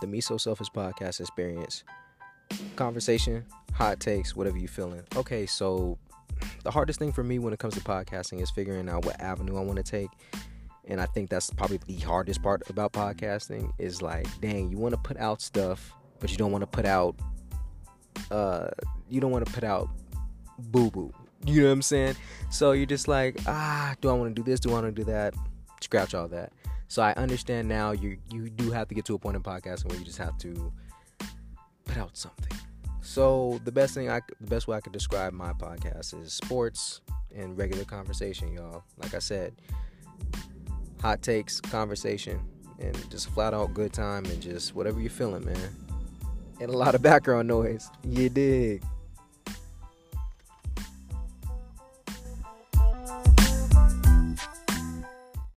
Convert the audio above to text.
the Mesoselfish podcast experience. Conversation, hot takes, whatever you feeling. Okay, so the hardest thing for me when it comes to podcasting is figuring out what avenue I want to take. And I think that's probably the hardest part about podcasting is like, dang, you want to put out stuff, but you don't want to put out uh you don't want to put out boo boo. You know what I'm saying? So you're just like, ah, do I want to do this? Do I want to do that? Scratch all that. So I understand now you you do have to get to a point in podcasting where you just have to put out something. So the best thing I the best way I could describe my podcast is sports and regular conversation, y'all. Like I said, hot takes, conversation, and just flat out good time and just whatever you're feeling, man. And a lot of background noise. You dig?